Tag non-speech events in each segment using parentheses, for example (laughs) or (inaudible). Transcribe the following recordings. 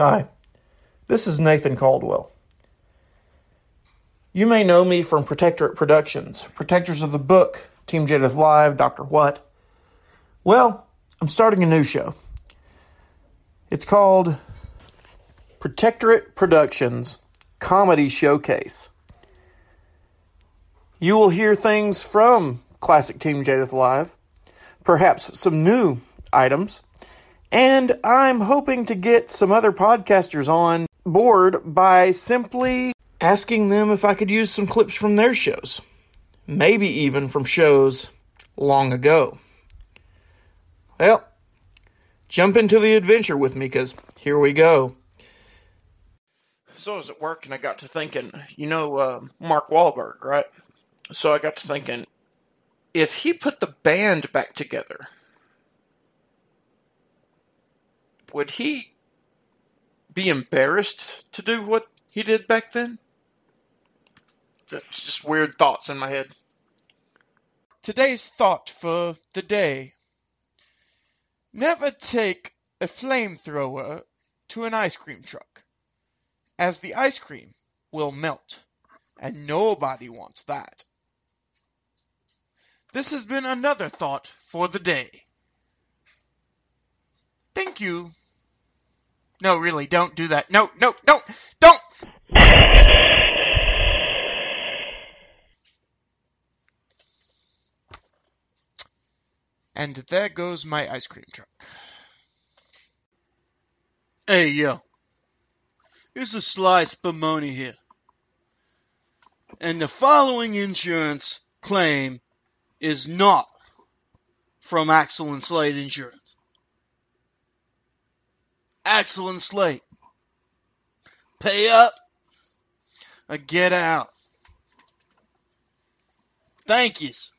Hi, this is Nathan Caldwell. You may know me from Protectorate Productions, protectors of the book, Team Jadeth Live, Dr. What. Well, I'm starting a new show. It's called Protectorate Productions Comedy Showcase. You will hear things from Classic Team Jadeth Live, perhaps some new items, and I'm hoping to get some other podcasters on board by simply asking them if I could use some clips from their shows, maybe even from shows long ago. Well, jump into the adventure with me because here we go. So I was at work and I got to thinking, you know, uh, Mark Wahlberg, right? So I got to thinking, if he put the band back together, would he be embarrassed to do what he did back then? That's just weird thoughts in my head. Today's thought for the day. Never take a flamethrower to an ice cream truck, as the ice cream will melt, and nobody wants that. This has been another thought for the day. Thank you. No, really, don't do that. No, no, no, don't! And there goes my ice cream truck. Hey, yo. Here's a Sly Spumoni here. And the following insurance claim is not from Axel and Slate Insurance. And Slate. Pay up or get out. Thank yous.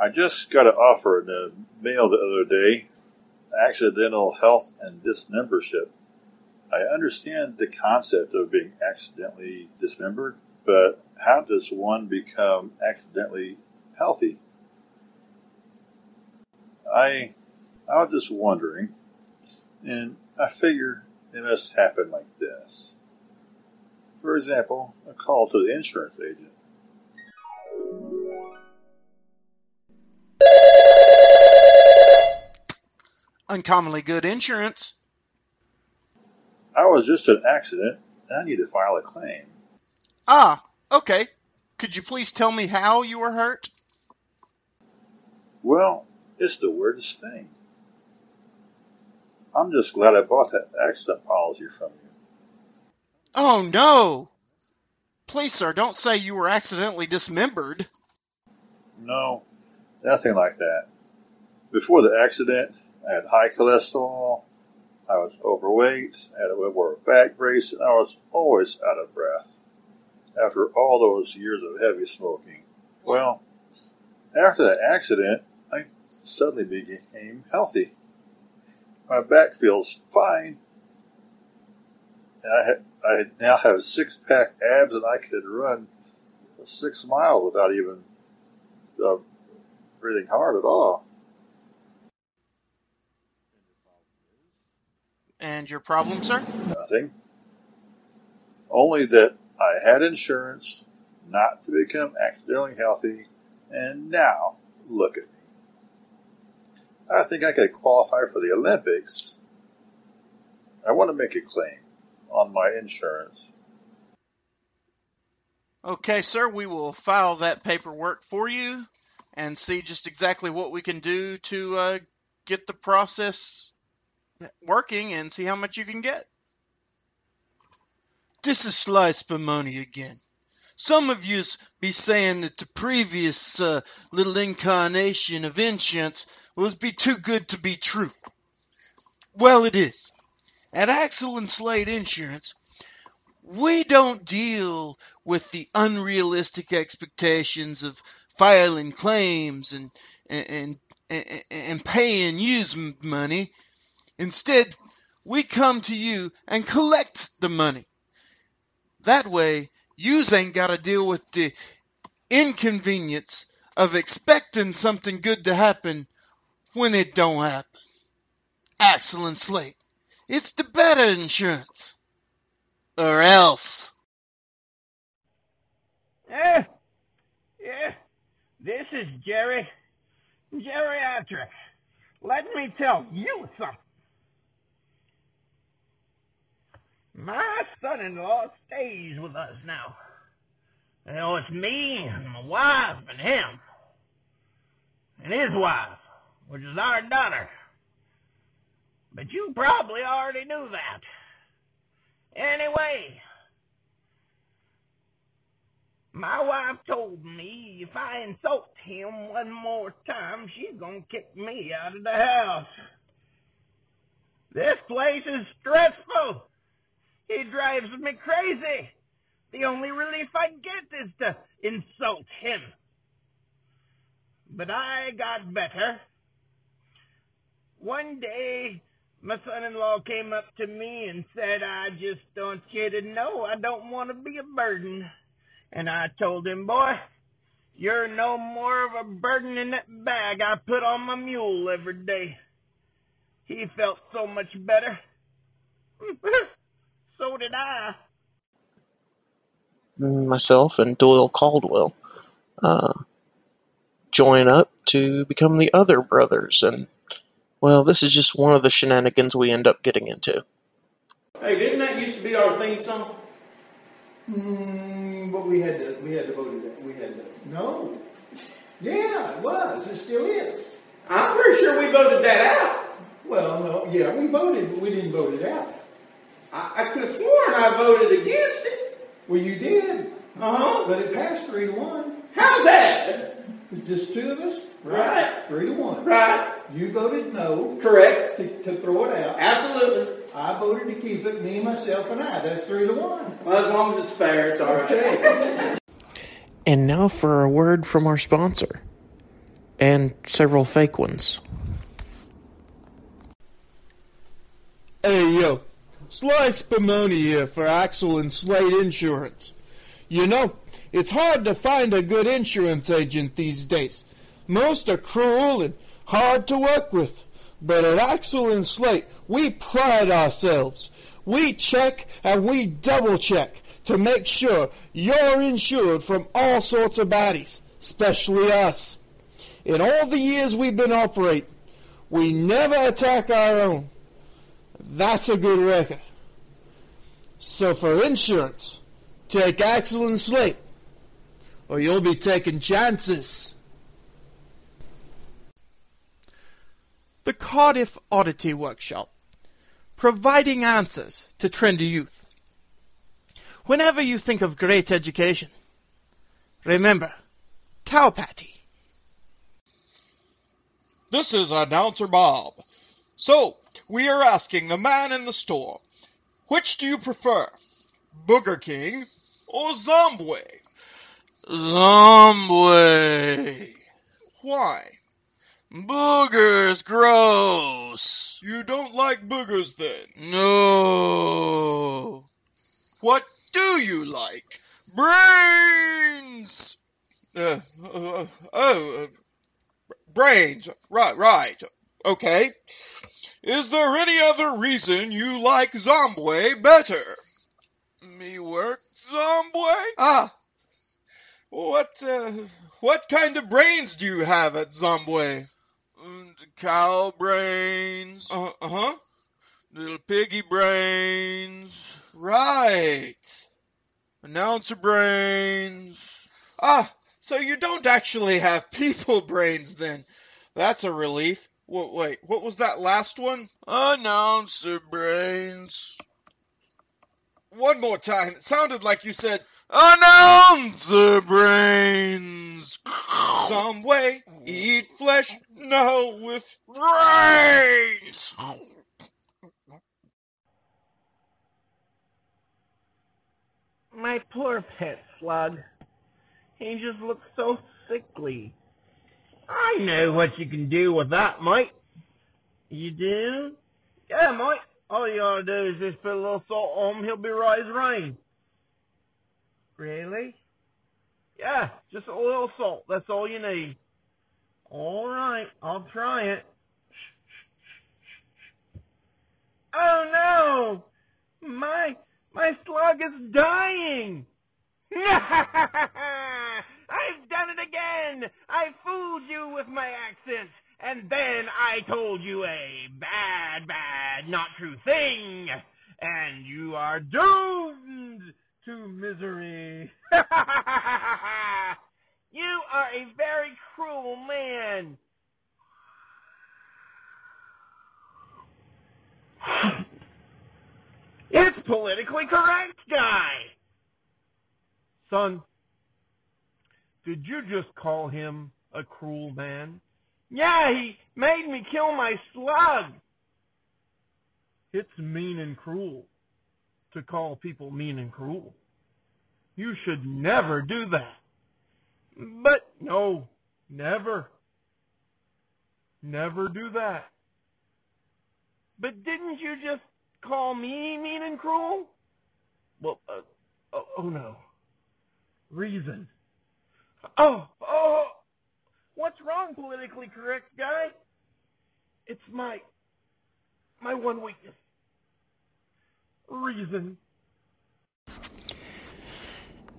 I just got an offer in the mail the other day accidental health and dismembership. I understand the concept of being accidentally dismembered, but how does one become accidentally healthy? I I was just wondering, and I figure it must happen like this. For example, a call to the insurance agent. Uncommonly good insurance. I was just an accident, and I need to file a claim. Ah, okay. Could you please tell me how you were hurt? Well, it's the weirdest thing. I'm just glad I bought that accident policy from you. Oh no! Please, sir, don't say you were accidentally dismembered. No, nothing like that. Before the accident, I had high cholesterol, I was overweight, I had a wore a back brace, and I was always out of breath. After all those years of heavy smoking. Well, after that accident, I suddenly became healthy. My back feels fine. And I, ha- I now have six pack abs and I could run six miles without even uh, breathing hard at all. And your problem, sir? Nothing. Only that I had insurance not to become accidentally healthy, and now look at me. I think I could qualify for the Olympics. I want to make a claim on my insurance. Okay, sir, we will file that paperwork for you and see just exactly what we can do to uh, get the process working and see how much you can get. This is Sly Spumoni again. Some of yous be saying that the previous uh, little incarnation of insurance was be too good to be true. Well, it is. At Axel and Slade Insurance, we don't deal with the unrealistic expectations of filing claims and and and, and paying use money. Instead, we come to you and collect the money. That way, yous ain't got to deal with the inconvenience of expecting something good to happen when it don't happen. And Slate, It's the better insurance. Or else. Eh, yeah, this is Jerry. Geriatric. Let me tell you something. My son-in-law stays with us now. You know, it's me and my wife and him. And his wife, which is our daughter. But you probably already knew that. Anyway, my wife told me if I insult him one more time, she's gonna kick me out of the house. This place is stressful. Drives me crazy. The only relief I get is to insult him. But I got better. One day, my son-in-law came up to me and said, I just want you to know I don't want to be a burden. And I told him, boy, you're no more of a burden than that bag I put on my mule every day. He felt so much better. (laughs) so did I. Myself and Doyle Caldwell uh, join up to become the other brothers, and well, this is just one of the shenanigans we end up getting into. Hey, didn't that used to be our theme song? Mm, but we had to, we had to vote it. We had to. No. (laughs) Yeah, it was. It still is. I'm pretty sure we voted that out. Well, no. Yeah, we voted, but we didn't vote it out. I, I could have sworn I voted against it. Well, you did, Uh huh. but it passed three to one. How's that? It's just two of us. Right. Three to one. Right. You voted no Correct. to, to throw it out. Absolutely. I voted to keep it. Me, myself, and I. That's three to one. Well, as long as it's fair, it's all right. Okay. (laughs) And now for a word from our sponsor, and several fake ones. Hey yo, Sly Spumoni here for Axel and Slate Insurance. You know, it's hard to find a good insurance agent these days. Most are cruel and hard to work with. But at Axel and Slate, we pride ourselves. We check and we double check to make sure you're insured from all sorts of bodies, especially us. In all the years we've been operating, we never attack our own. That's a good record. So for insurance, take excellent sleep, or you'll be taking chances. The Cardiff Oddity Workshop, providing answers to trendy youth. Whenever you think of great education, remember, cow patty. This is Announcer Bob. So, we are asking the man in the store, which do you prefer, Booger King or Zombway? Zombway. Why? Boogers gross. You don't like boogers then? No. What do you like? Brains! Uh, uh, oh, uh, brains. Right, right. Okay. Is there any other reason you like Zombway better? Me work Zombway? Ah. What, uh, what kind of brains do you have at Zombway? Cow brains. Uh huh. Little piggy brains. Right. Announcer brains. Ah, so you don't actually have people brains then. That's a relief. Wait, wait, what was that last one? Announcer brains. One more time. It sounded like you said Announcer brains. Zombway eat flesh. No, with brains. My poor pet slug. He just looks so sickly. I know what you can do with that, mate. You do? Yeah, mate. All you gotta do is just put a little salt on him, he'll be right as rain. Really? Yeah, just a little salt. That's all you need. Alright, I'll try it. Oh no! My my slug is dying. (laughs) I've done it again. I fooled you with my accent, and then I told you a bad, bad, not true thing, and you are doomed to misery. (laughs) you are a very cruel man. It's politically correct, guy. Son, did you just call him a cruel man? Yeah, he made me kill my slug. It's mean and cruel to call people mean and cruel. You should never do that. But no, never. Never do that. But didn't you just call me mean and cruel? Well, uh, oh, oh no. Reason. Oh, oh, what's wrong, politically correct guy? It's my, my one weakness. Reason.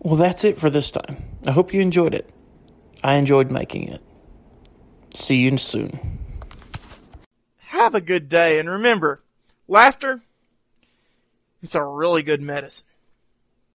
Well, that's it for this time. I hope you enjoyed it. I enjoyed making it. See you soon. Have a good day, and remember, laughter, it's a really good medicine.